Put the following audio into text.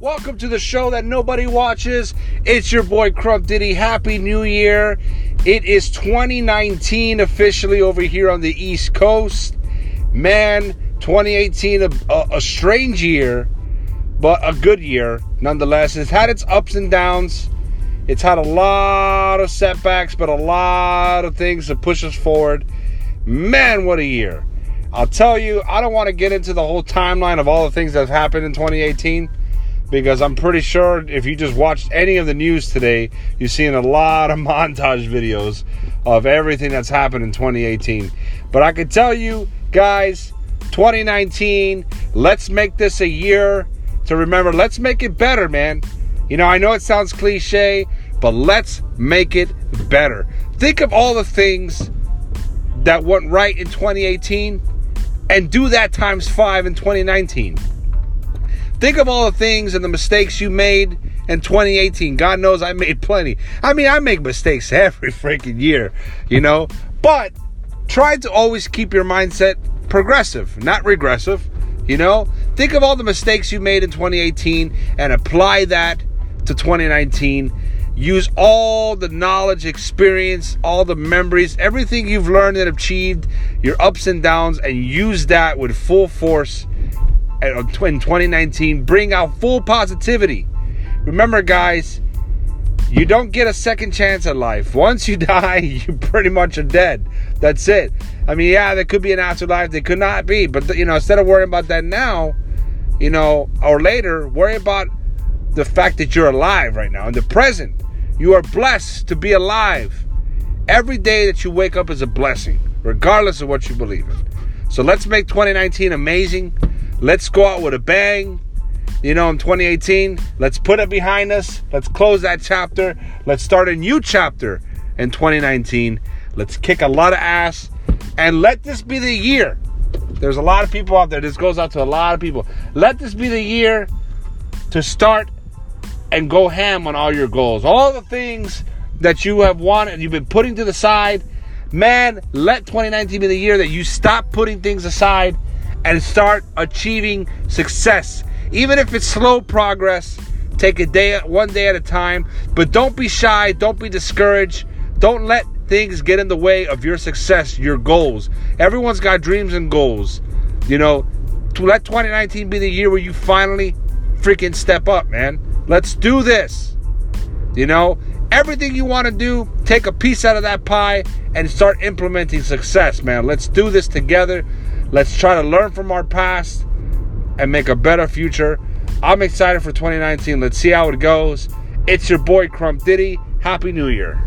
Welcome to the show that nobody watches. It's your boy Crump Diddy. Happy New Year. It is 2019 officially over here on the East Coast. Man, 2018, a, a, a strange year, but a good year nonetheless. It's had its ups and downs. It's had a lot of setbacks, but a lot of things to push us forward. Man, what a year. I'll tell you, I don't want to get into the whole timeline of all the things that have happened in 2018 because I'm pretty sure if you just watched any of the news today, you've seen a lot of montage videos of everything that's happened in 2018. But I can tell you, guys, 2019, let's make this a year to remember. Let's make it better, man. You know, I know it sounds cliche, but let's make it better. Think of all the things that went right in 2018 and do that times five in 2019. Think of all the things and the mistakes you made in 2018. God knows I made plenty. I mean, I make mistakes every freaking year, you know, but try to always keep your mindset progressive, not regressive. You know, think of all the mistakes you made in 2018 and apply that to 2019. Use all the knowledge, experience, all the memories, everything you've learned and achieved, your ups and downs, and use that with full force in 2019. Bring out full positivity. Remember, guys, you don't get a second chance at life. Once you die, you pretty much are dead. That's it. I mean, yeah, there could be an afterlife. There could not be. But, you know, instead of worrying about that now, you know, or later, worry about the fact that you're alive right now in the present. You are blessed to be alive. Every day that you wake up is a blessing, regardless of what you believe in. So let's make 2019 amazing. Let's go out with a bang. You know, in 2018, let's put it behind us. Let's close that chapter. Let's start a new chapter in 2019. Let's kick a lot of ass and let this be the year. There's a lot of people out there. This goes out to a lot of people. Let this be the year to start and go ham on all your goals. All the things that you have wanted, you've been putting to the side. Man, let 2019 be the year that you stop putting things aside and start achieving success. Even if it's slow progress, take a day one day at a time, but don't be shy, don't be discouraged. Don't let things get in the way of your success, your goals. Everyone's got dreams and goals. You know, to let 2019 be the year where you finally freaking step up, man. Let's do this. You know, everything you want to do, take a piece out of that pie and start implementing success, man. Let's do this together. Let's try to learn from our past and make a better future. I'm excited for 2019. Let's see how it goes. It's your boy Crump Diddy. Happy New Year.